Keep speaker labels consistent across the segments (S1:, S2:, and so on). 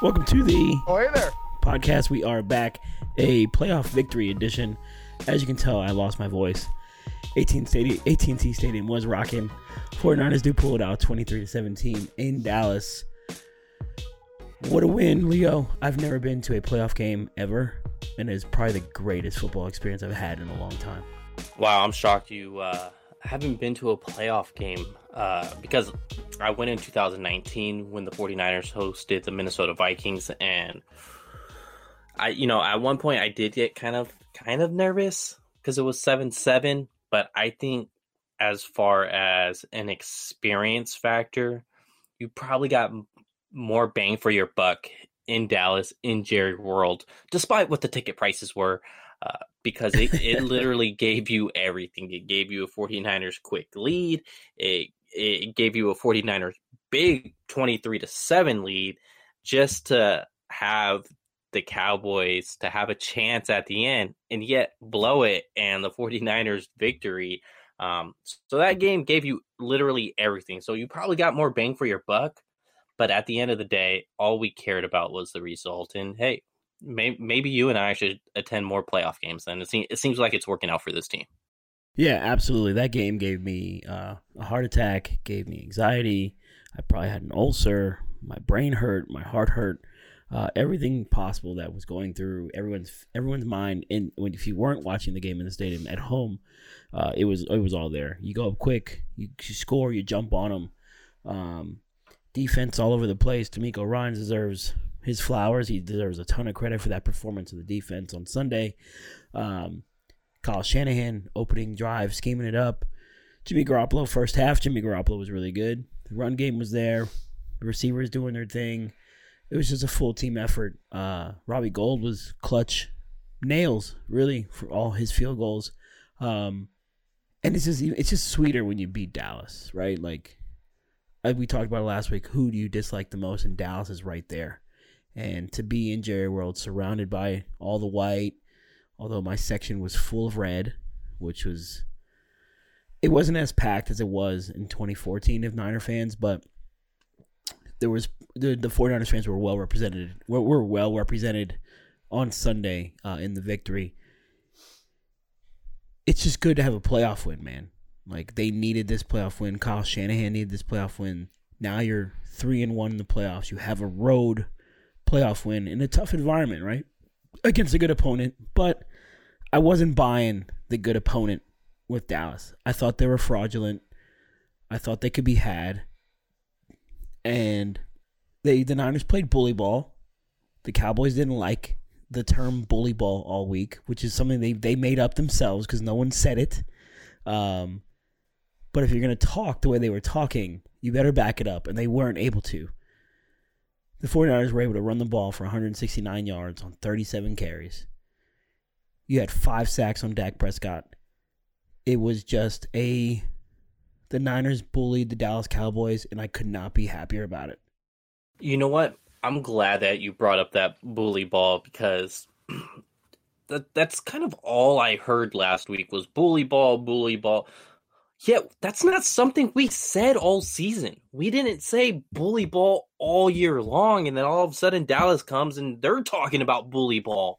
S1: Welcome to the
S2: Oh, hey there.
S1: podcast. We are back, a playoff victory edition. As you can tell, I lost my voice. 18 stadium, AT&T Stadium was rocking. 49ers do pull it out 23 to 17 in Dallas. What a win, Leo. I've never been to a playoff game ever, and it's probably the greatest football experience I've had in a long time.
S3: Wow, I'm shocked you uh, haven't been to a playoff game uh, because I went in 2019 when the 49ers hosted the Minnesota Vikings, and I, you know, at one point I did get kind of kind of nervous because it was seven seven, but I think as far as an experience factor, you probably got more bang for your buck in Dallas in Jerry World, despite what the ticket prices were uh, because it, it literally gave you everything. It gave you a 49ers quick lead. It it gave you a 49ers big 23 to 7 lead just to have the Cowboys to have a chance at the end and yet blow it and the 49ers victory. Um, so that game gave you literally everything. So you probably got more bang for your buck. But at the end of the day, all we cared about was the result. And hey, may, maybe you and I should attend more playoff games then. It, seems it seems like it's working out for this team.
S1: Yeah, absolutely. That game gave me uh, a heart attack, gave me anxiety. I probably had an ulcer. My brain hurt. My heart hurt. Uh, everything possible that was going through everyone's everyone's mind. And when if you weren't watching the game in the stadium at home, uh, it was it was all there. You go up quick, you, you score, you jump on them. Um, defense all over the place. DeMeco Ryan deserves his flowers. He deserves a ton of credit for that performance of the defense on Sunday. Um, Kyle Shanahan opening drive, scheming it up. Jimmy Garoppolo first half. Jimmy Garoppolo was really good. The run game was there. The receivers doing their thing. It was just a full team effort. Uh, Robbie Gould was clutch nails really for all his field goals. Um, and it's just it's just sweeter when you beat Dallas, right? Like we talked about last week. Who do you dislike the most? And Dallas is right there. And to be in Jerry World, surrounded by all the white, although my section was full of red, which was it wasn't as packed as it was in 2014 of Niner fans, but there was the the 49ers fans were well represented were, were well represented on Sunday uh, in the victory. It's just good to have a playoff win, man. Like they needed this playoff win. Kyle Shanahan needed this playoff win. Now you're three and one in the playoffs. You have a road playoff win in a tough environment, right? Against a good opponent, but I wasn't buying the good opponent with Dallas. I thought they were fraudulent. I thought they could be had. And they the Niners played bully ball. The Cowboys didn't like the term bully ball all week, which is something they, they made up themselves because no one said it. Um, but if you're going to talk the way they were talking, you better back it up. And they weren't able to. The 49ers were able to run the ball for 169 yards on 37 carries. You had five sacks on Dak Prescott. It was just a. The Niners bullied the Dallas Cowboys, and I could not be happier about it.
S3: You know what? I'm glad that you brought up that bully ball because that that's kind of all I heard last week was bully ball, bully ball. Yeah, that's not something we said all season. We didn't say bully ball all year long, and then all of a sudden Dallas comes and they're talking about bully ball.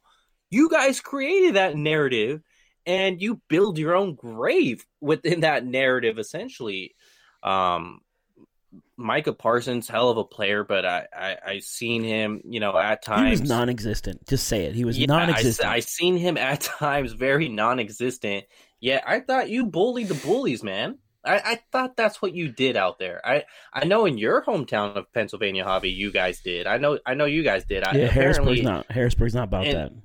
S3: You guys created that narrative, and you build your own grave within that narrative, essentially. Um, Micah Parsons, hell of a player, but I, I I seen him, you know, at times
S1: He was non-existent. Just say it. He was
S3: yeah,
S1: non-existent.
S3: I, I seen him at times very non-existent. Yeah, I thought you bullied the bullies, man. I, I thought that's what you did out there. I, I know in your hometown of Pennsylvania, Javi, you guys did. I know I know you guys did. I,
S1: yeah, Harrisburg's not. Harrisburg's not about
S3: and-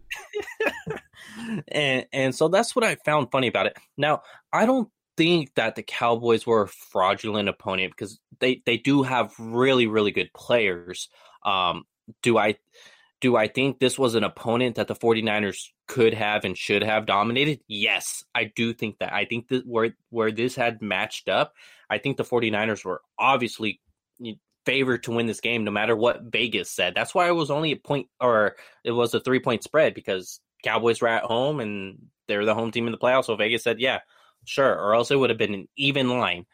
S1: that.
S3: and and so that's what I found funny about it. Now, I don't think that the Cowboys were a fraudulent opponent because they they do have really really good players. Um, do I do I think this was an opponent that the 49ers could have and should have dominated? Yes, I do think that. I think that where where this had matched up, I think the 49ers were obviously favored to win this game no matter what Vegas said. That's why it was only a point or it was a three point spread because Cowboys were at home and they're the home team in the playoffs. So Vegas said, yeah, sure. Or else it would have been an even line.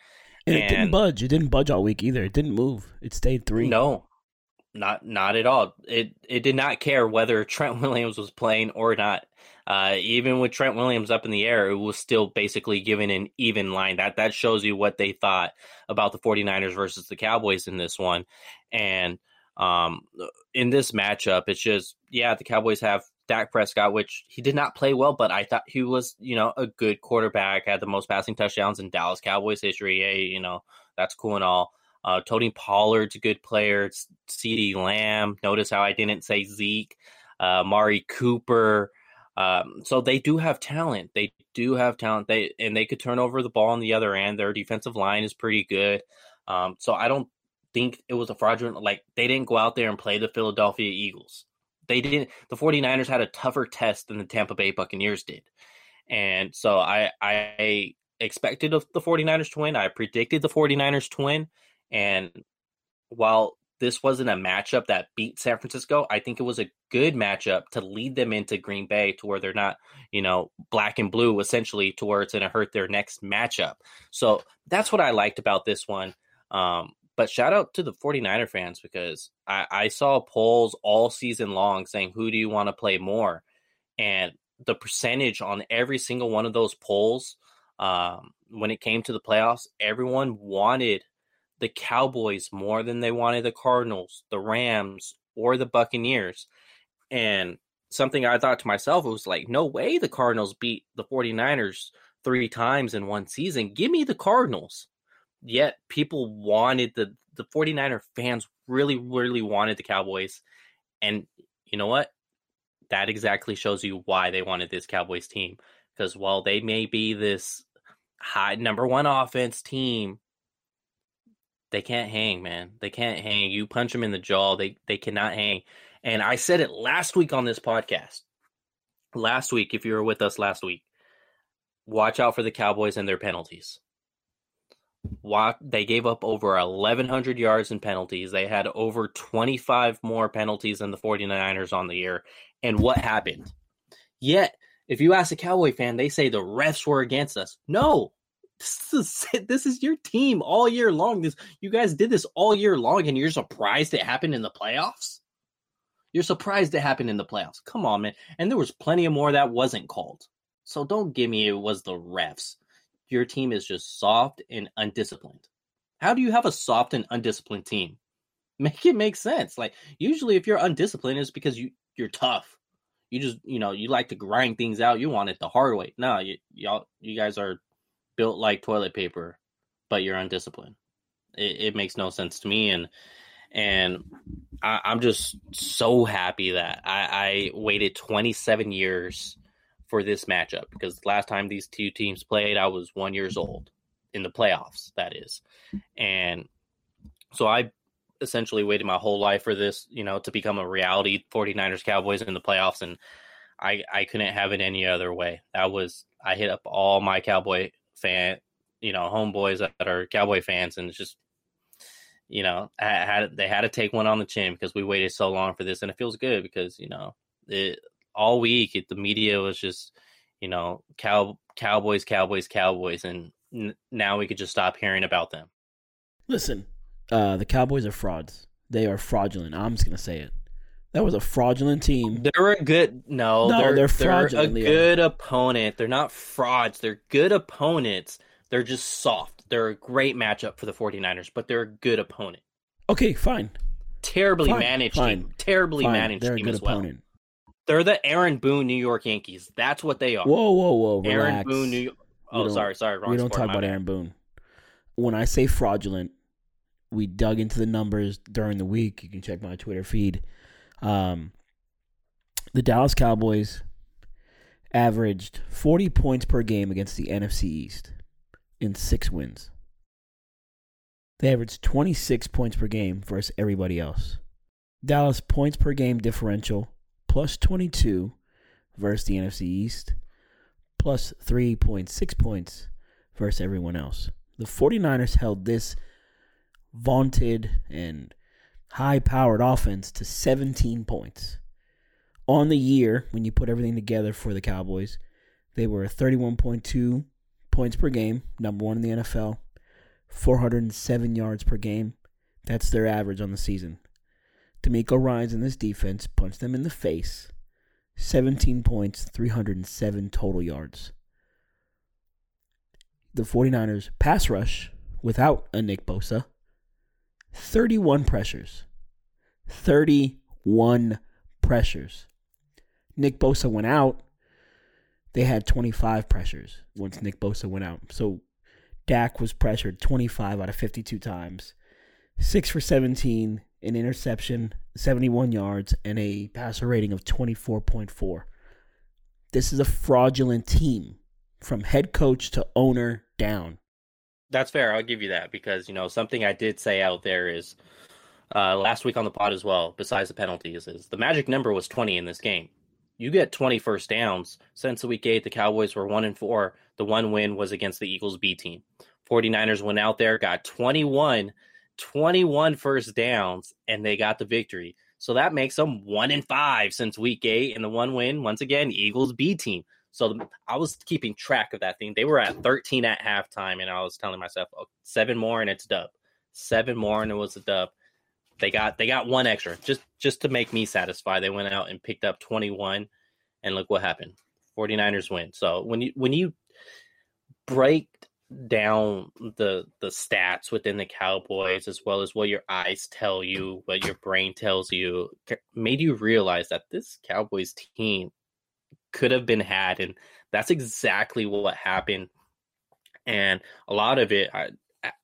S1: And, it didn't budge. It didn't budge all week either. It didn't move. It stayed three.
S3: No. Not not at all. It it did not care whether Trent Williams was playing or not. Uh, even with Trent Williams up in the air, it was still basically given an even line. That that shows you what they thought about the 49ers versus the Cowboys in this one. And um, in this matchup, it's just yeah, the Cowboys have Dak Prescott, which he did not play well, but I thought he was, you know, a good quarterback, had the most passing touchdowns in Dallas Cowboys history. Hey, you know, that's cool and all. Uh, Tony Pollard's a good player. CeeDee Lamb. Notice how I didn't say Zeke. Uh, Amari Cooper. Um, so they do have talent. They do have talent. They and they could turn over the ball on the other end. Their defensive line is pretty good. Um, so I don't think it was a fraudulent. Like they didn't go out there and play the Philadelphia Eagles they didn't the 49ers had a tougher test than the Tampa Bay Buccaneers did. And so I I expected the 49ers to win. I predicted the 49ers to win and while this wasn't a matchup that beat San Francisco, I think it was a good matchup to lead them into Green Bay to where they're not, you know, black and blue essentially to where it's going to hurt their next matchup. So that's what I liked about this one. Um, but shout out to the 49er fans because I, I saw polls all season long saying, who do you want to play more? And the percentage on every single one of those polls, um, when it came to the playoffs, everyone wanted the Cowboys more than they wanted the Cardinals, the Rams, or the Buccaneers. And something I thought to myself was like, no way the Cardinals beat the 49ers three times in one season. Give me the Cardinals yet people wanted the the 49er fans really really wanted the Cowboys and you know what that exactly shows you why they wanted this Cowboys team because while they may be this high number 1 offense team they can't hang man they can't hang you punch them in the jaw they they cannot hang and I said it last week on this podcast last week if you were with us last week watch out for the Cowboys and their penalties they gave up over 1,100 yards in penalties. They had over 25 more penalties than the 49ers on the year. And what happened? Yet, if you ask a Cowboy fan, they say the refs were against us. No, this is, this is your team all year long. This you guys did this all year long, and you're surprised it happened in the playoffs. You're surprised it happened in the playoffs. Come on, man. And there was plenty of more that wasn't called. So don't give me it was the refs your team is just soft and undisciplined. How do you have a soft and undisciplined team? Make it make sense. Like usually if you're undisciplined it's because you you're tough. You just, you know, you like to grind things out. You want it the hard way. No, you y'all you guys are built like toilet paper, but you're undisciplined. It, it makes no sense to me and and I, am just so happy that I, I waited 27 years for this matchup because last time these two teams played, I was one years old in the playoffs. That is, and so I essentially waited my whole life for this, you know, to become a reality 49ers Cowboys in the playoffs and I I couldn't have it any other way. That was I hit up all my Cowboy fan, you know, homeboys that are Cowboy fans and it's just you know, had they had to take one on the chin because we waited so long for this and it feels good because, you know, it all week it, the media was just you know cow cowboys cowboys cowboys and n- now we could just stop hearing about them.
S1: Listen uh the cowboys are frauds. They are fraudulent. I'm just gonna say it that was a fraudulent team
S3: they're a good no, no they're, they're, fraudulent they're a good opponent they're not frauds they're good opponents they're just soft they're a great matchup for the 49ers but they're a good opponent
S1: okay fine
S3: terribly fine, managed fine, team terribly fine. managed they're team as well opponent. They're the Aaron Boone New York Yankees. That's what they are.
S1: Whoa, whoa, whoa! Relax.
S3: Aaron Boone New. York. Oh, sorry, sorry.
S1: we don't talk about Aaron Boone. When I say fraudulent, we dug into the numbers during the week. You can check my Twitter feed. Um, the Dallas Cowboys averaged 40 points per game against the NFC East in six wins. They averaged 26 points per game versus everybody else. Dallas points per game differential plus 22 versus the NFC East, plus 3.6 points versus everyone else. The 49ers held this vaunted and high powered offense to 17 points. On the year, when you put everything together for the Cowboys, they were 31.2 points per game, number one in the NFL, 407 yards per game. That's their average on the season. DeMeco Ryans in this defense punched them in the face. 17 points, 307 total yards. The 49ers pass rush without a Nick Bosa, 31 pressures. 31 pressures. Nick Bosa went out. They had 25 pressures once Nick Bosa went out. So Dak was pressured 25 out of 52 times. 6 for 17, an interception, 71 yards, and a passer rating of 24.4. This is a fraudulent team from head coach to owner down.
S3: That's fair. I'll give you that because, you know, something I did say out there is uh, last week on the pod as well, besides the penalties, is the magic number was 20 in this game. You get 20 first downs. Since week eight, the Cowboys were 1 and 4. The one win was against the Eagles B team. 49ers went out there, got 21, 21 first downs, and they got the victory. So that makes them 1 and 5 since week eight. And the one win, once again, Eagles B team. So I was keeping track of that thing. They were at 13 at halftime, and I was telling myself, oh, seven more and it's dub. Seven more and it was a dub. They got they got one extra just just to make me satisfied. They went out and picked up 21, and look what happened. 49ers win. So when you when you break down the the stats within the Cowboys as well as what your eyes tell you, what your brain tells you, made you realize that this Cowboys team could have been had and that's exactly what happened. And a lot of it I,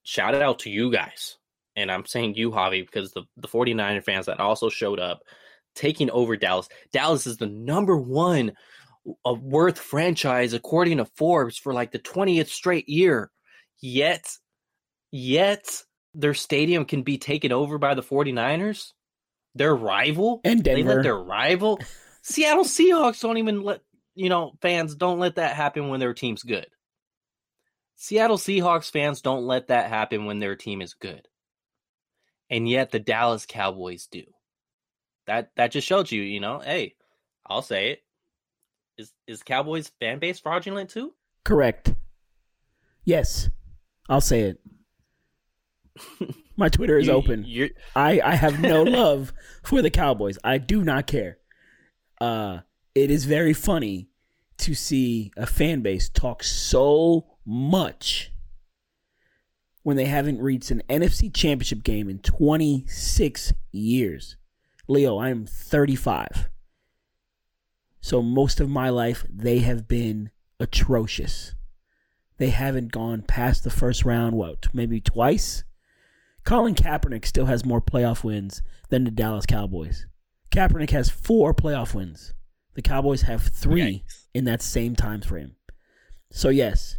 S3: shout out to you guys. And I'm saying you, Javi, because the, the 49er fans that also showed up taking over Dallas. Dallas is the number one worth franchise according to Forbes for like the 20th straight year. Yet, yet their stadium can be taken over by the 49ers, their rival.
S1: And Denver.
S3: They let their rival. Seattle Seahawks don't even let, you know, fans don't let that happen when their team's good. Seattle Seahawks fans don't let that happen when their team is good. And yet the Dallas Cowboys do. That that just showed you, you know, hey, I'll say it is is Cowboys fan base fraudulent too?
S1: Correct. Yes, I'll say it. My Twitter is
S3: You-
S1: open. I I have no love for the Cowboys. I do not care. Uh, it is very funny to see a fan base talk so much when they haven't reached an NFC Championship game in 26 years. Leo, I am 35. So most of my life they have been atrocious. They haven't gone past the first round, what, maybe twice? Colin Kaepernick still has more playoff wins than the Dallas Cowboys. Kaepernick has four playoff wins. The Cowboys have three
S3: Yikes.
S1: in that same time frame. So yes,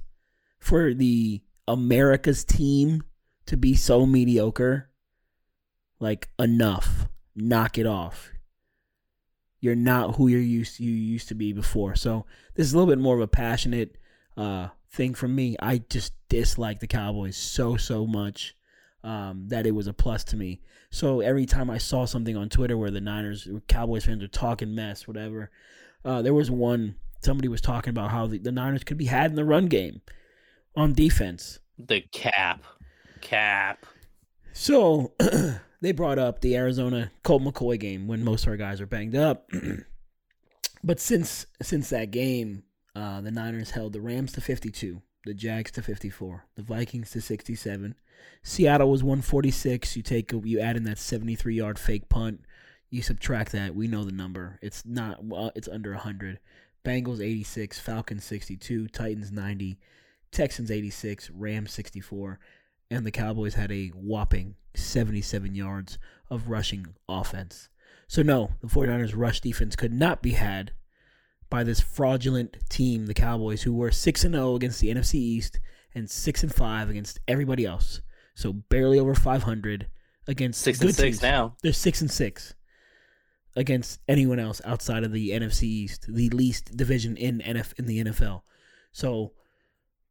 S1: for the America's team to be so mediocre, like enough, knock it off. You're not who you're used you used to be before. So this is a little bit more of a passionate uh, thing from me. I just dislike the Cowboys so so much um, that it was a plus to me. So every time I saw something on Twitter where the Niners, Cowboys fans are talking mess, whatever, uh, there was one somebody was talking about how the, the Niners could be had in the run game on defense.
S3: The cap. Cap.
S1: So they brought up the Arizona Colt McCoy game when most of our guys are banged up. but since since that game, uh, the Niners held the Rams to 52, the Jags to 54, the Vikings to 67. Seattle was 146. You take you add in that 73 yard fake punt. You subtract that. We know the number. It's not. Well, it's under 100. Bengals 86, Falcons 62, Titans 90, Texans 86, Rams 64 and the Cowboys had a whopping 77 yards of rushing offense. So, no, the 49ers' rush defense could not be had by this fraudulent team, the Cowboys, who were 6 and 0 against the NFC East and 6 and 5 against everybody else. So, barely over 500 against
S3: Six
S1: good
S3: and six
S1: teams.
S3: now.
S1: They're 6 and 6 against anyone else outside of the NFC East, the least division in NF in the NFL. So,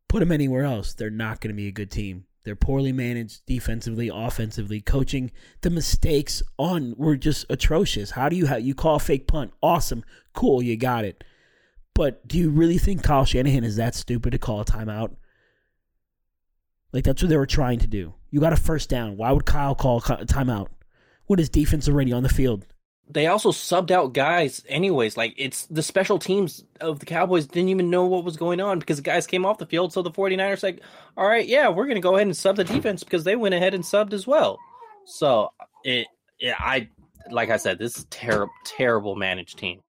S1: put them anywhere else, they're not going to be a good team. They're poorly managed defensively, offensively. Coaching, the mistakes on were just atrocious. How do you have you call a fake punt? Awesome, cool, you got it. But do you really think Kyle Shanahan is that stupid to call a timeout? Like that's what they were trying to do. You got a first down. Why would Kyle call a timeout? What is defense already on the field?
S3: They also subbed out guys anyways. Like it's the special teams of the Cowboys didn't even know what was going on because the guys came off the field. So the 49ers like, all right, yeah, we're gonna go ahead and sub the defense because they went ahead and subbed as well. So it, yeah, I like I said, this is terrible, terrible managed team.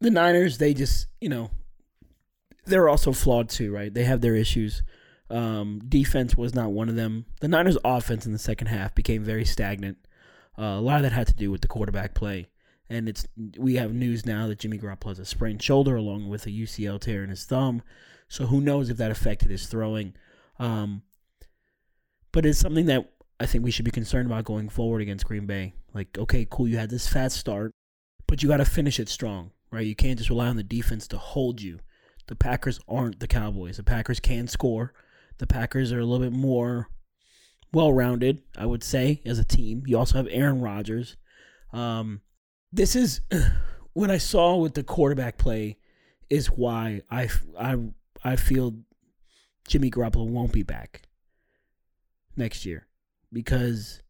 S1: The Niners, they just you know, they're also flawed too, right? They have their issues. Um, defense was not one of them. The Niners' offense in the second half became very stagnant. Uh, a lot of that had to do with the quarterback play and it's we have news now that Jimmy Garoppolo has a sprained shoulder along with a UCL tear in his thumb. So who knows if that affected his throwing? Um, but it's something that I think we should be concerned about going forward against Green Bay. Like, okay, cool, you had this fast start, but you got to finish it strong, right? You can't just rely on the defense to hold you. The Packers aren't the Cowboys. The Packers can score. The Packers are a little bit more well rounded, I would say, as a team. You also have Aaron Rodgers. Um, this is what I saw with the quarterback play is why I, I, I feel Jimmy Garoppolo won't be back next year because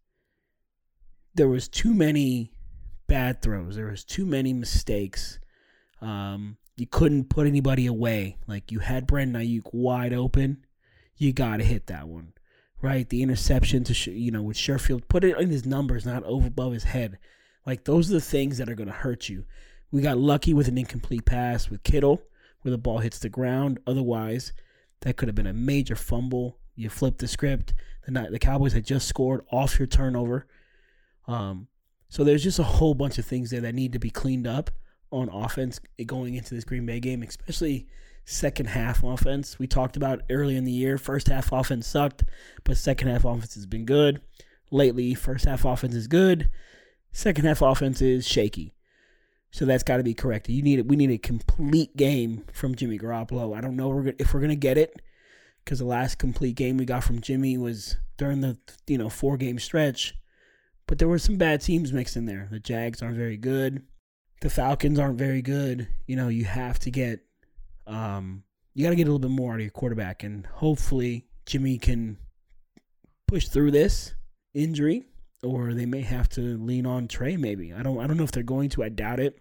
S1: there was too many bad throws. There was too many mistakes. Um, you couldn't put anybody away. Like you had Brandon Aiyuk wide open, you got to hit that one, right? The interception to you know with Sherfield, put it in his numbers, not over above his head. Like those are the things that are going to hurt you. We got lucky with an incomplete pass with Kittle where the ball hits the ground. Otherwise, that could have been a major fumble. You flip the script. The the Cowboys had just scored off your turnover. Um, so there's just a whole bunch of things there that need to be cleaned up on offense going into this Green Bay game, especially second half offense. We talked about early in the year. First half offense sucked, but second half offense has been good. Lately, first half offense is good. Second half offense is shaky. So that's got to be corrected. You need it. We need a complete game from Jimmy Garoppolo. I don't know if we're gonna get it because the last complete game we got from Jimmy was during the you know four game stretch. But there were some bad teams mixed in there. The Jags aren't very good. The Falcons aren't very good. You know, you have to get, um, you got to get a little bit more out of your quarterback, and hopefully Jimmy can push through this injury or they may have to lean on Trey. Maybe I don't. I don't know if they're going to. I doubt it.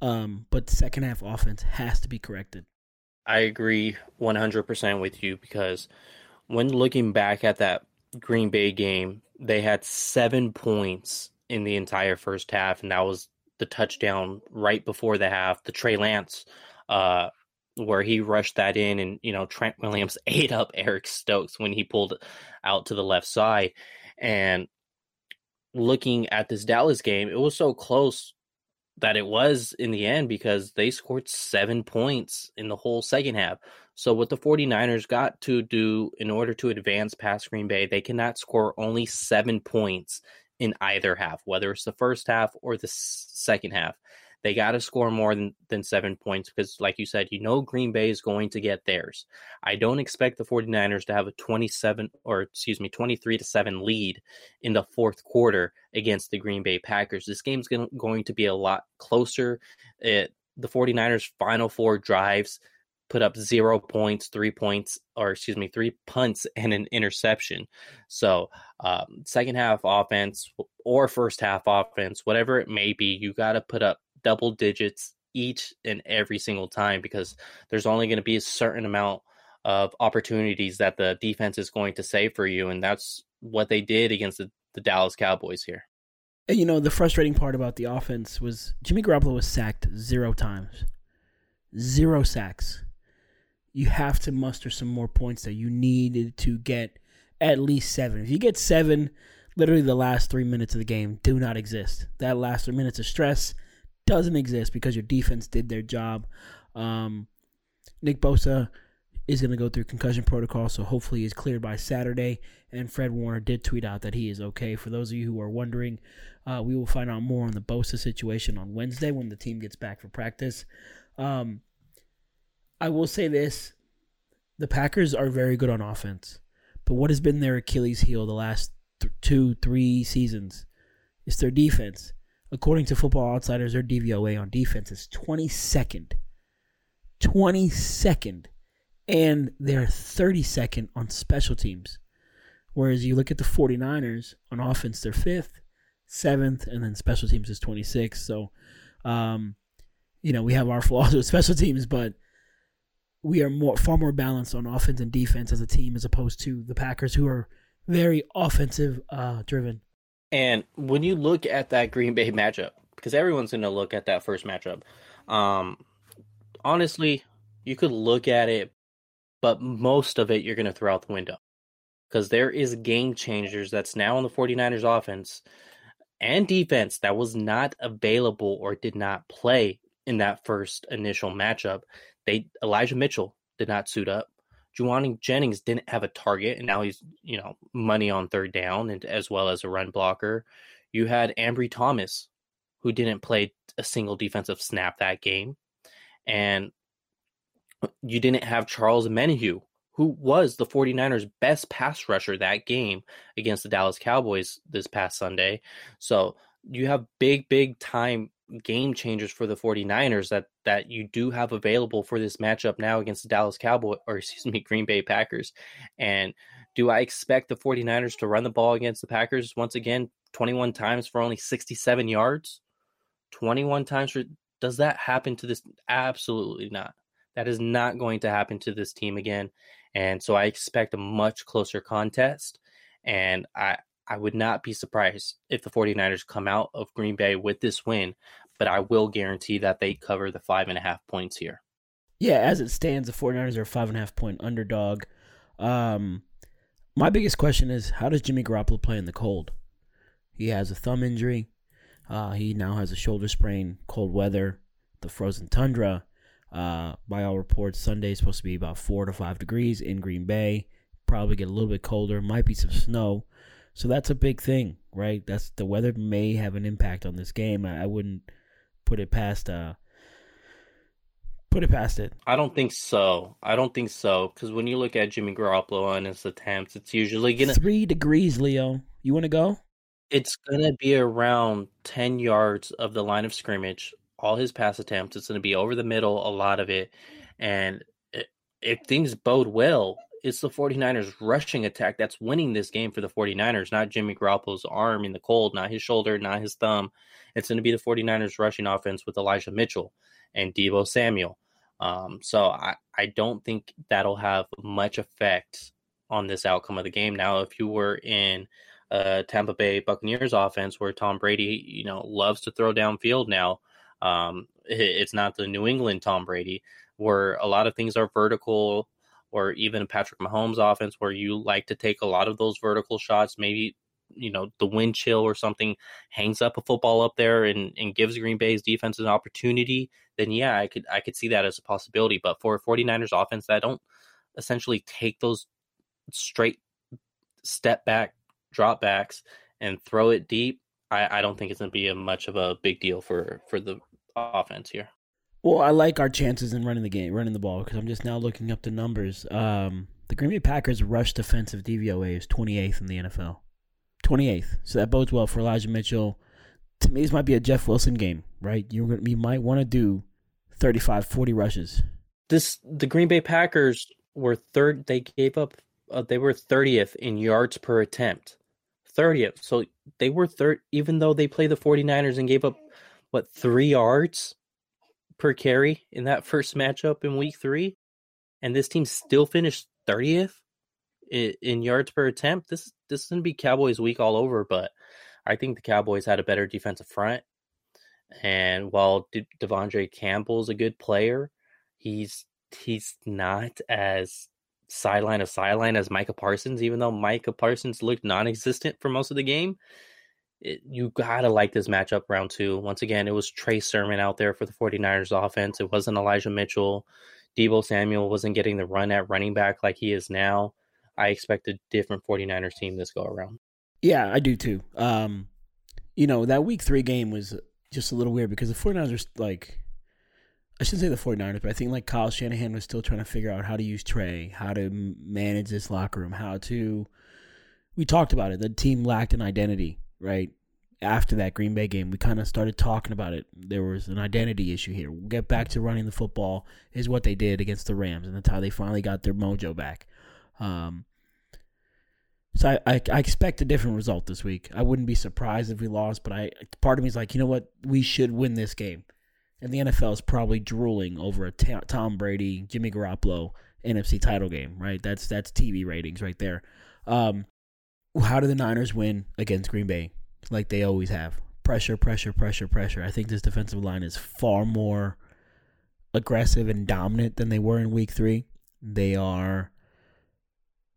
S1: Um, but second half offense has to be corrected.
S3: I agree 100% with you because when looking back at that Green Bay game, they had seven points in the entire first half, and that was the touchdown right before the half, the Trey Lance, uh, where he rushed that in, and you know Trent Williams ate up Eric Stokes when he pulled out to the left side. And looking at this Dallas game, it was so close that it was in the end because they scored seven points in the whole second half. So, what the 49ers got to do in order to advance past Green Bay, they cannot score only seven points in either half, whether it's the first half or the second half. They got to score more than, than seven points because, like you said, you know Green Bay is going to get theirs. I don't expect the 49ers to have a 27 or, excuse me, 23 to 7 lead in the fourth quarter against the Green Bay Packers. This game's going, going to be a lot closer. It, the 49ers' final four drives put up zero points, three points, or excuse me, three punts and an interception. So, um, second half offense or first half offense, whatever it may be, you got to put up double digits each and every single time because there's only going to be a certain amount of opportunities that the defense is going to save for you. And that's what they did against the, the Dallas Cowboys here.
S1: You know, the frustrating part about the offense was Jimmy Garoppolo was sacked zero times. Zero sacks. You have to muster some more points there. You needed to get at least seven. If you get seven, literally the last three minutes of the game do not exist. That last three minutes of stress doesn't exist because your defense did their job. Um, Nick Bosa is going to go through concussion protocol, so hopefully he's cleared by Saturday. And Fred Warner did tweet out that he is okay. For those of you who are wondering, uh, we will find out more on the Bosa situation on Wednesday when the team gets back for practice. Um, I will say this the Packers are very good on offense, but what has been their Achilles heel the last th- two, three seasons is their defense. According to Football Outsiders, their DVOA on defense is 22nd. 22nd. And they're 32nd on special teams. Whereas you look at the 49ers on offense, they're fifth. seventh, and then special teams is 26th. So, um, you know, we have our flaws with special teams, but we are more far more balanced on offense and defense as a team as opposed to the Packers, who are very offensive uh, driven.
S3: And when you look at that Green Bay matchup, because everyone's going to look at that first matchup, um, honestly, you could look at it, but most of it you're going to throw out the window because there is game changers that's now on the 49ers offense and defense that was not available or did not play in that first initial matchup. They Elijah Mitchell did not suit up. Jauan Jennings didn't have a target, and now he's you know money on third down, and as well as a run blocker. You had Ambry Thomas, who didn't play a single defensive snap that game, and you didn't have Charles Omenihu, who was the 49ers' best pass rusher that game against the Dallas Cowboys this past Sunday. So you have big, big time game changers for the 49ers that that you do have available for this matchup now against the Dallas Cowboys or excuse me Green Bay Packers. And do I expect the 49ers to run the ball against the Packers once again 21 times for only 67 yards? 21 times for does that happen to this? Absolutely not. That is not going to happen to this team again. And so I expect a much closer contest. And I I would not be surprised if the 49ers come out of Green Bay with this win, but I will guarantee that they cover the five and a half points here.
S1: Yeah, as it stands, the 49ers are a five and a half point underdog. Um, my biggest question is how does Jimmy Garoppolo play in the cold? He has a thumb injury. Uh, he now has a shoulder sprain, cold weather, the frozen tundra. Uh, by all reports, Sunday is supposed to be about four to five degrees in Green Bay. Probably get a little bit colder. Might be some snow. So that's a big thing, right? That's the weather may have an impact on this game. I, I wouldn't put it past uh put it past it.
S3: I don't think so. I don't think so because when you look at Jimmy Garoppolo and his attempts, it's usually gonna
S1: three degrees. Leo, you want to go?
S3: It's gonna be around ten yards of the line of scrimmage. All his pass attempts, it's gonna be over the middle, a lot of it, and if things bode well, it's the 49ers rushing attack that's winning this game for the 49ers, not Jimmy Garoppolo's arm in the cold, not his shoulder, not his thumb. It's going to be the 49ers rushing offense with Elijah Mitchell and Deebo Samuel. Um, so I, I don't think that'll have much effect on this outcome of the game. Now, if you were in uh, Tampa Bay Buccaneers offense where Tom Brady, you know, loves to throw downfield now, um, it's not the New England Tom Brady where a lot of things are vertical or even Patrick Mahomes offense where you like to take a lot of those vertical shots, maybe you know the wind chill or something hangs up a football up there and, and gives Green Bay's defense an opportunity, then yeah, I could I could see that as a possibility. But for 49ers offense that don't essentially take those straight step back drop backs and throw it deep, I, I don't think it's gonna be a much of a big deal for for the offense here.
S1: Well, I like our chances in running the game, running the ball, because I'm just now looking up the numbers. Um, the Green Bay Packers' rush defensive DVOA is 28th in the NFL. 28th. So that bodes well for Elijah Mitchell. To me, this might be a Jeff Wilson game, right? You you might want to do 35, 40 rushes.
S3: This the Green Bay Packers were third. They gave up. Uh, they were 30th in yards per attempt. 30th. So they were third, even though they played the 49ers and gave up what three yards per carry in that first matchup in week three, and this team still finished 30th in, yards per attempt. This this is gonna be Cowboys week all over, but I think the Cowboys had a better defensive front. And while De- De'Vondre Campbell's a good player, he's he's not as sideline of sideline as Micah Parsons, even though Micah Parsons looked non existent for most of the game it, you gotta like this matchup round two. Once again, it was Trey Sermon out there for the 49ers offense. It wasn't Elijah Mitchell. Deebo Samuel wasn't getting the run at running back like he is now. I expect a different 49ers team this go around.
S1: Yeah, I do too. Um, you know, that week three game was just a little weird because the 49ers are like, I shouldn't say the 49ers, but I think like Kyle Shanahan was still trying to figure out how to use Trey, how to manage this locker room, how to. We talked about it. The team lacked an identity right? After that Green Bay game, we kind of started talking about it. There was an identity issue here. We'll get back to running the football, is what they did against the Rams, and that's how they finally got their mojo back. Um, So I, I, I expect a different result this week. I wouldn't be surprised if we lost, but I part of me is like, you know what, we should win this game. And the NFL is probably drooling over a t- Tom Brady, Jimmy Garoppolo NFC title game, right? That's that's TV ratings right there. Um, how do the Niners win against Green Bay? Like they always have. Pressure, pressure, pressure, pressure. I think this defensive line is far more aggressive and dominant than they were in week three. They are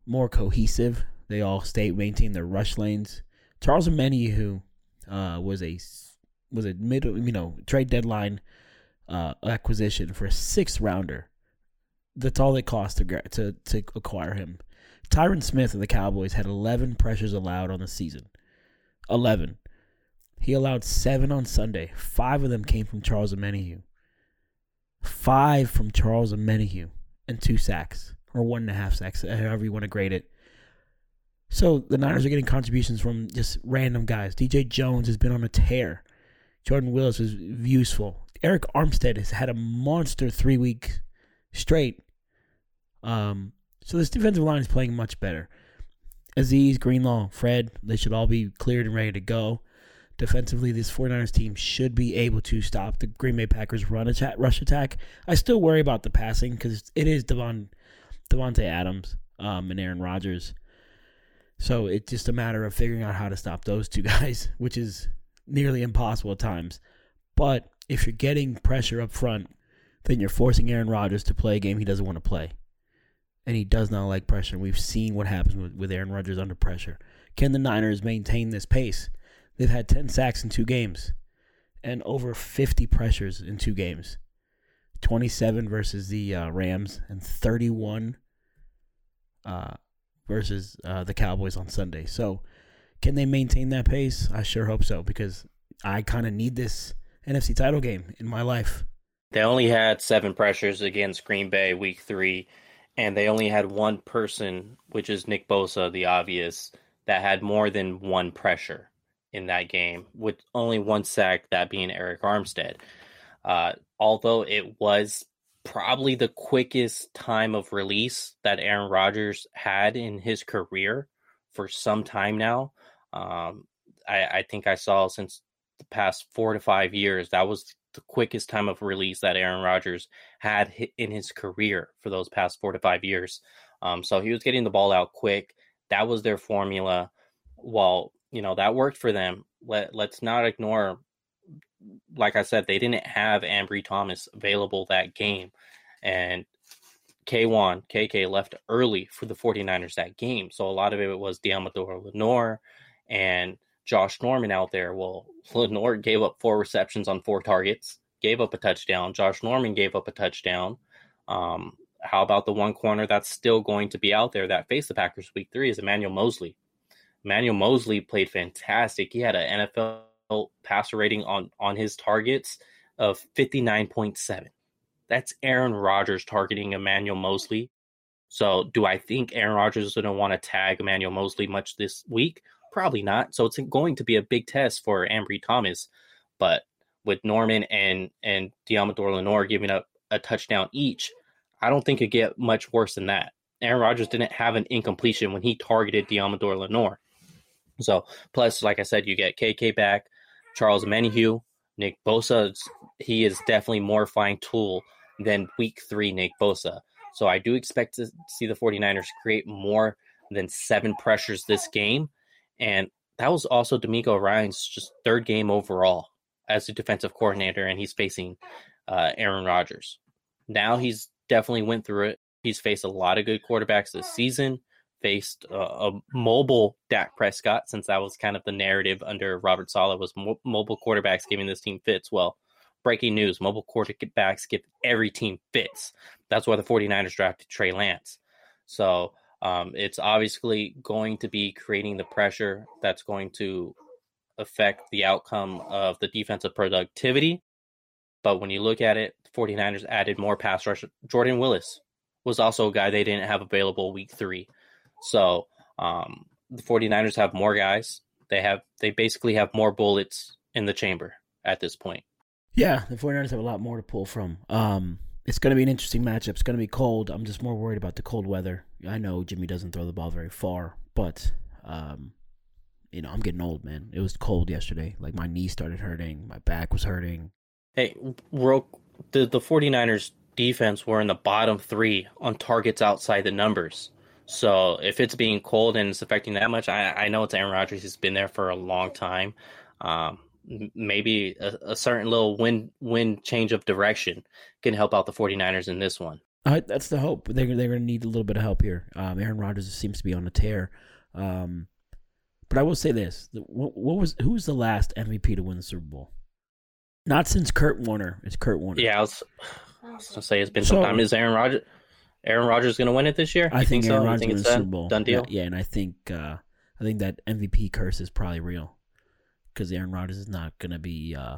S1: more cohesive. They all stay maintain their rush lanes. Charles Omenihu uh, was a was a mid you know trade deadline uh, acquisition for a sixth rounder. That's all it cost to to to acquire him. Tyron Smith of the Cowboys had 11 pressures allowed on the season. 11. He allowed seven on Sunday. Five of them came from Charles Omenihu. Five from Charles Omenihu and two sacks, or one and a half sacks, however you want to grade it. So the Niners are getting contributions from just random guys. DJ Jones has been on a tear. Jordan Willis was useful. Arik Armstead has had a monster three weeks straight. Um, so this defensive line is playing much better. Aziz, Greenlaw, Fred, they should all be cleared and ready to go. Defensively, this 49ers team should be able to stop the Green Bay Packers run attack, rush attack. I still worry about the passing because it is Devon, Davante Adams um, and Aaron Rodgers. So it's just a matter of figuring out how to stop those two guys, which is nearly impossible at times. But if you're getting pressure up front, then you're forcing Aaron Rodgers to play a game he doesn't want to play. And he does not like pressure. We've seen what happens with, with Aaron Rodgers under pressure. Can the Niners maintain this pace? They've had 10 sacks in two games and over 50 pressures in two games 27 versus the uh, Rams and 31 uh, versus uh, the Cowboys on Sunday. So, can they maintain that pace? I sure hope so because I kind of need this NFC title game in my life.
S3: They only had seven pressures against Green Bay week three, and they only had one person, which is Nick Bosa, the obvious, that had more than one pressure in that game, with only one sack, that being Arik Armstead. Uh, although it was probably the quickest time of release that Aaron Rodgers had in his career for some time now. Um, I, I, think I saw since the past four to five years that was the quickest time of release that Aaron Rodgers had in his career for those past four to five years. Um, so he was getting the ball out quick. That was their formula. While you know that worked for them, let let's not ignore. Like I said, they didn't have Ambry Thomas available that game, and K'Waun KK left early for the 49ers that game. So a lot of it was Deommodore Lenoir and Josh Norman out there. Well, Lenoir gave up four receptions on four targets, gave up a touchdown. Josh Norman gave up a touchdown. Um, how about the one corner that's still going to be out there that faced the Packers week three is Emmanuel Moseley. Emmanuel Moseley played fantastic. He had an NFL passer rating on on his targets of 59.7. That's Aaron Rodgers targeting Emmanuel Moseley. So, do I think Aaron Rodgers is going to want to tag Emmanuel Moseley much this week? Probably not. So it's going to be a big test for Ambry Thomas. But with Norman and and Deommodore Lenoir giving up a touchdown each, I don't think it get much worse than that. Aaron Rodgers didn't have an incompletion when he targeted Deommodore Lenoir. So plus, like I said, you get KK back, Charles Omenihu, Nick Bosa. He is definitely more fine tool than week three Nick Bosa. So I do expect to see the 49ers create more than seven pressures this game. And that was also DeMeco Ryans' just third game overall as a defensive coordinator, and he's facing uh, Aaron Rodgers. Now he's definitely went through it. He's faced a lot of good quarterbacks this season. Faced uh, a mobile Dak Prescott, since that was kind of the narrative under Robert Saleh was mo- mobile quarterbacks giving this team fits. Well, breaking news: mobile quarterbacks give every team fits. That's why the 49ers drafted Trey Lance. So um, it's obviously going to be creating the pressure that's going to affect the outcome of the defensive productivity. But when you look at it, the 49ers added more pass rush. Jordan Willis was also a guy they didn't have available week three. So um, the 49ers have more guys. They have they basically have more bullets in the chamber at this point.
S1: Yeah, the 49ers have a lot more to pull from. Um, it's going to be an interesting matchup. It's going to be cold. I'm just more worried about the cold weather. I know Jimmy doesn't throw the ball very far, but Um, you know, I'm getting old, man. It was cold yesterday. Like my knee started hurting, my back was hurting.
S3: Hey, real, the the 49ers defense were in the bottom 3 on targets outside the numbers. So if it's being cold and it's affecting that much, I, I know it's Aaron Rodgers. He's been there for a long time. Um, maybe a, a, certain little wind wind change of direction can help out the 49ers in this one.
S1: Uh, that's the hope. They're, they're going to need a little bit of help here. Um, Aaron Rodgers seems to be on a tear. Um, but I will say this: what, what, was who was the last MVP to win the Super Bowl? Not since Kurt Warner. It's Kurt Warner.
S3: Yeah, I was, I was gonna say it's been so, some time. Is Aaron Rodgers? Aaron Rodgers is going to win it this year?
S1: I think,
S3: think,
S1: Aaron
S3: so?
S1: Rodgers
S3: think
S1: wins Super Bowl.
S3: Done deal.
S1: Yeah, yeah, and I think uh, I think that MVP curse is probably real because Aaron Rodgers is not going to be. Uh,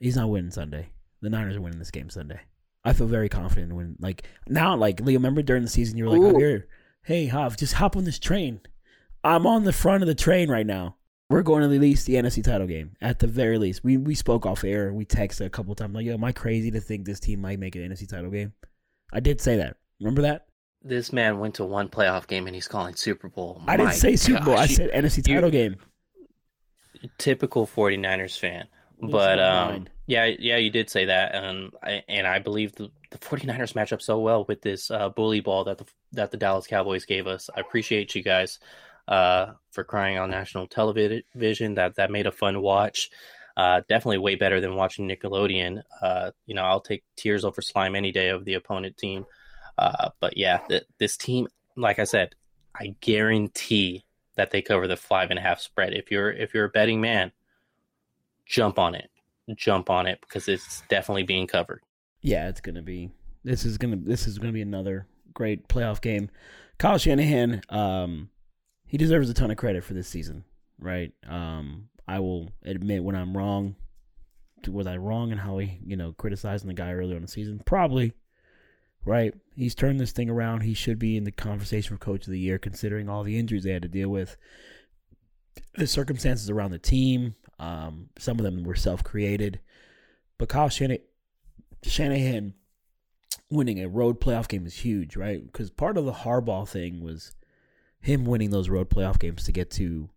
S1: he's not winning Sunday. The Niners are winning this game Sunday. I feel very confident when like now like Leo. Remember during the season you were like, oh, here, hey Hav, just hop on this train. I'm on the front of the train right now. We're going to release the NFC title game at the very least. We we spoke off air. We texted a couple times like, yo, am I crazy to think this team might make an NFC title game? I did say that. Remember that?
S3: This man went to one playoff game and he's calling Super Bowl.
S1: I didn't say Super Bowl. I said NFC title game.
S3: Typical 49ers fan. but um, yeah, yeah, you did say that, and I, and I believe the, the 49ers match up so well with this uh, bully ball that the that the Dallas Cowboys gave us. I appreciate you guys uh, for crying on national television. That that made a fun watch. Uh, definitely way better than watching Nickelodeon. Uh, you know, I'll take tears over slime any day of the opponent team. Uh, but yeah, th- this team, like I said, I guarantee that they cover the five and a half spread. If you're if you're a betting man, jump on it, jump on it because it's definitely being covered.
S1: Yeah, it's gonna be. This is gonna this is gonna be another great playoff game. Kyle Shanahan, um, he deserves a ton of credit for this season, right? Um, I will admit when I'm wrong. Was I wrong in how he, you know, criticizing the guy earlier in the season? Probably, right? He's turned this thing around. He should be in the conversation for coach of the year, considering all the injuries they had to deal with, the circumstances around the team. Um, some of them were self created. But Kyle Shanahan winning a road playoff game is huge, right? Because part of the Harbaugh thing was him winning those road playoff games to get to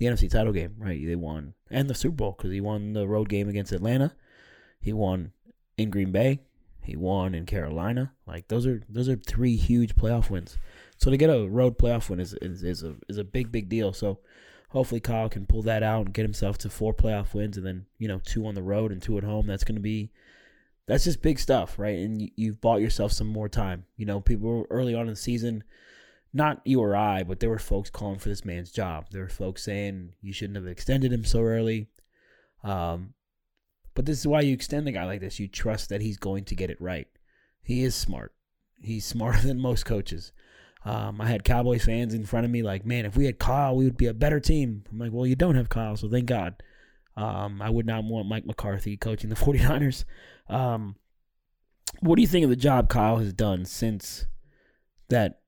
S1: the NFC title game, right? They won and the Super Bowl because he won the road game against Atlanta. He won in Green Bay. He won in Carolina. Like those are those are three huge playoff wins. So to get a road playoff win is is, is a is a big big deal. So hopefully Kyle can pull that out and get himself to four playoff wins, and then you know two on the road and two at home. That's going to be that's just big stuff, right? And you, have bought yourself some more time. You know, people early on in the season, not you or I, but there were folks calling for this man's job. There were folks saying you shouldn't have extended him so early. Um, but this is why you extend a guy like this. You trust that he's going to get it right. He is smart. He's smarter than most coaches. Um, I had Cowboys fans in front of me like, man, if we had Kyle, we would be a better team. I'm like, well, you don't have Kyle, so thank God. Um, I would not want Mike McCarthy coaching the 49ers. Um, what do you think of the job Kyle has done since that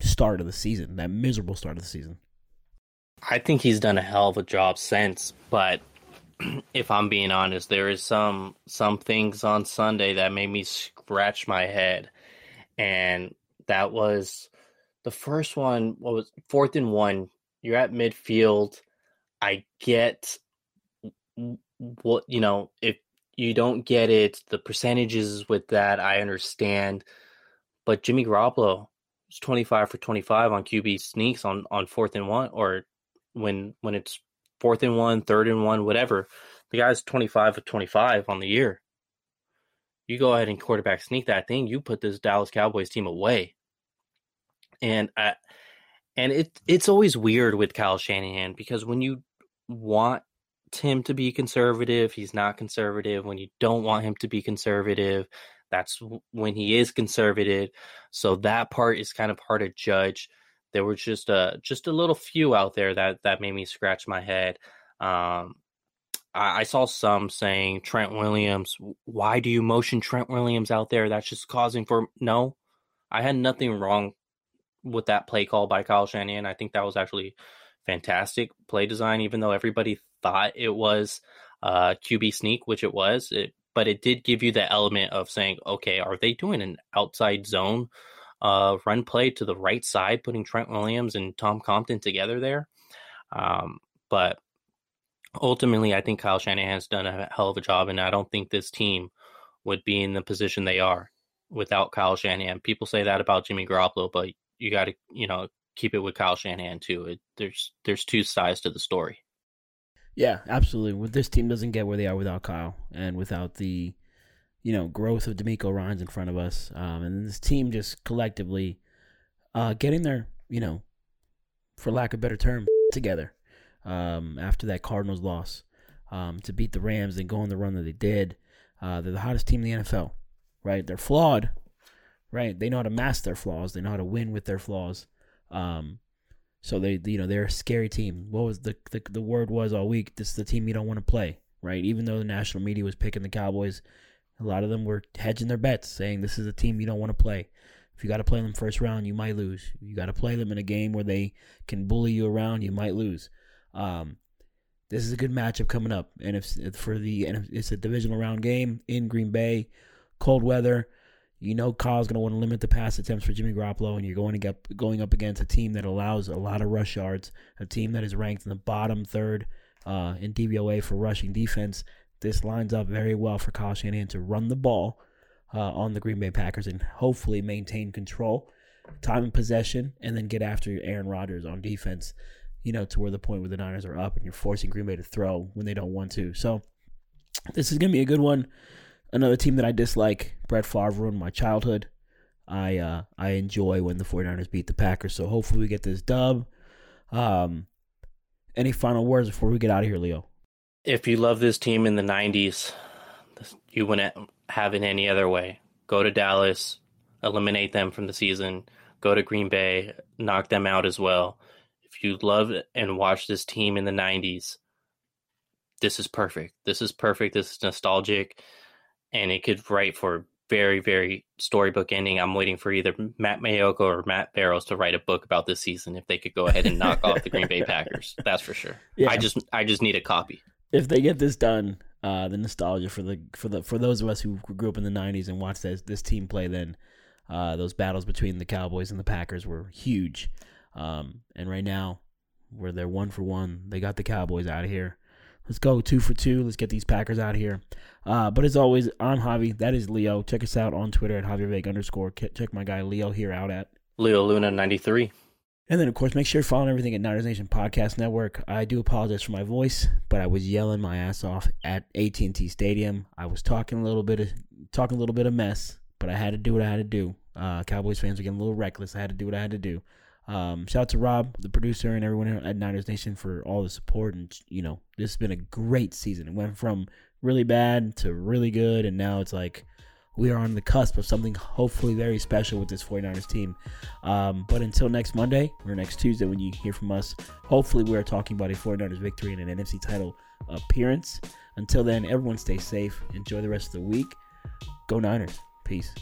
S1: start of the season, that miserable start of the season?
S3: I think he's done a hell of a job since, but if I'm being honest, there is some some things on Sunday that made me scratch my head, and that was the first one. What was fourth and one? You're at midfield. I get what you know. If you don't get it, the percentages with that, I understand. But Jimmy Garoppolo 25 for 25 on QB sneaks on on fourth and one, or when when it's fourth and one, third and one, whatever. The guy's 25 of 25 on the year. You go ahead and quarterback sneak that thing, you put this Dallas Cowboys team away. And I, and it it's always weird with Kyle Shanahan because when you want him to be conservative, he's not conservative. When you don't want him to be conservative, that's when he is conservative. So that part is kind of hard to judge there were just a just a little few out there that that made me scratch my head. Um, I, saw some saying Trent Williams. Why do you motion Trent Williams out there? That's just causing for no. I had nothing wrong with that play call by Kyle Shanahan. I think that was actually fantastic play design, even though everybody thought it was uh, QB sneak, which it was. It, but it did give you the element of saying, okay, are they doing an outside zone? uh, run play to the right side, putting Trent Williams and Tom Compton together there. Um, but ultimately, I think Kyle Shanahan's done a hell of a job, and I don't think this team would be in the position they are without Kyle Shanahan. People say that about Jimmy Garoppolo, but you got to, you know, keep it with Kyle Shanahan too. It, there's there's two sides to the story.
S1: Yeah, absolutely. This team doesn't get where they are without Kyle and without the, you know, growth of DeMeco Ryans in front of us, um, and this team just collectively uh, getting their, you know, for lack of a better term, together um, after that Cardinals loss um, to beat the Rams and go on the run that they did. Uh, they're the hottest team in the NFL, right? They're flawed, right? They know how to mask their flaws. They know how to win with their flaws. Um, so they, you know, they're a scary team. What was the, the the word was all week? This is the team you don't want to play, right? Even though the national media was picking the Cowboys, a lot of them were hedging their bets, saying this is a team you don't want to play. If you got to play them first round, you might lose. You got to play them in a game where they can bully you around, you might lose. Um, this is a good matchup coming up, and if, if for the and it's a divisional round game in Green Bay, cold weather. You know Kyle's going to want to limit the pass attempts for Jimmy Garoppolo, and you're going to get going up against a team that allows a lot of rush yards, a team that is ranked in the bottom third uh, in DVOA for rushing defense. This lines up very well for Kyle Shanahan to run the ball uh, on the Green Bay Packers and hopefully maintain control, time and possession, and then get after Aaron Rodgers on defense you know, to where the point where the Niners are up and you're forcing Green Bay to throw when they don't want to. So this is gonna be a good one. Another team that I dislike, Brett Favre ruined my childhood. I uh, I enjoy when the 49ers beat the Packers. So hopefully we get this dub. Um, any final words before we get out of here, Leo?
S3: If you love this team in the 90s, you wouldn't have it any other way. Go to Dallas, eliminate them from the season. Go to Green Bay, knock them out as well if you love and watch this team in the 90s, this is perfect. This is perfect. This is nostalgic. And it could write for very, very storybook ending. I'm waiting for either Matt Maiocco or Matt Barrows to write a book about this season if they could go ahead and knock off the Green Bay Packers. That's for sure. Yeah. I just I just need a copy.
S1: If they get this done, uh, the nostalgia for the for the for those of us who grew up in the '90s and watched this this team play, then uh, those battles between the Cowboys and the Packers were huge. Um, and right now, where they're one for one, they got the Cowboys out of here. Let's go two for two. Let's get these Packers out of here. Uh, but as always, I'm Javi. That is Leo. Check us out on Twitter at JavierVeg underscore. Check my guy Leo here out at
S3: Leo Luna 93.
S1: And then, of course, make sure you're following everything at Niners Nation Podcast Network. I do apologize for my voice, but I was yelling my ass off at AT&T Stadium. I was talking a little bit of talking a little bit of mess, but I had to do what I had to do. Uh, Cowboys fans were getting a little reckless. I had to do what I had to do. Um, shout out to Rob, the producer, and everyone at Niners Nation for all the support. And you know, this has been a great season. It went from really bad to really good, and now it's like we are on the cusp of something hopefully very special with this 49ers team. Um, but until next Monday or next Tuesday, when you hear from us, hopefully we are talking about a 49ers victory and an NFC title appearance. Until then, everyone stay safe. Enjoy the rest of the week. Go Niners. Peace.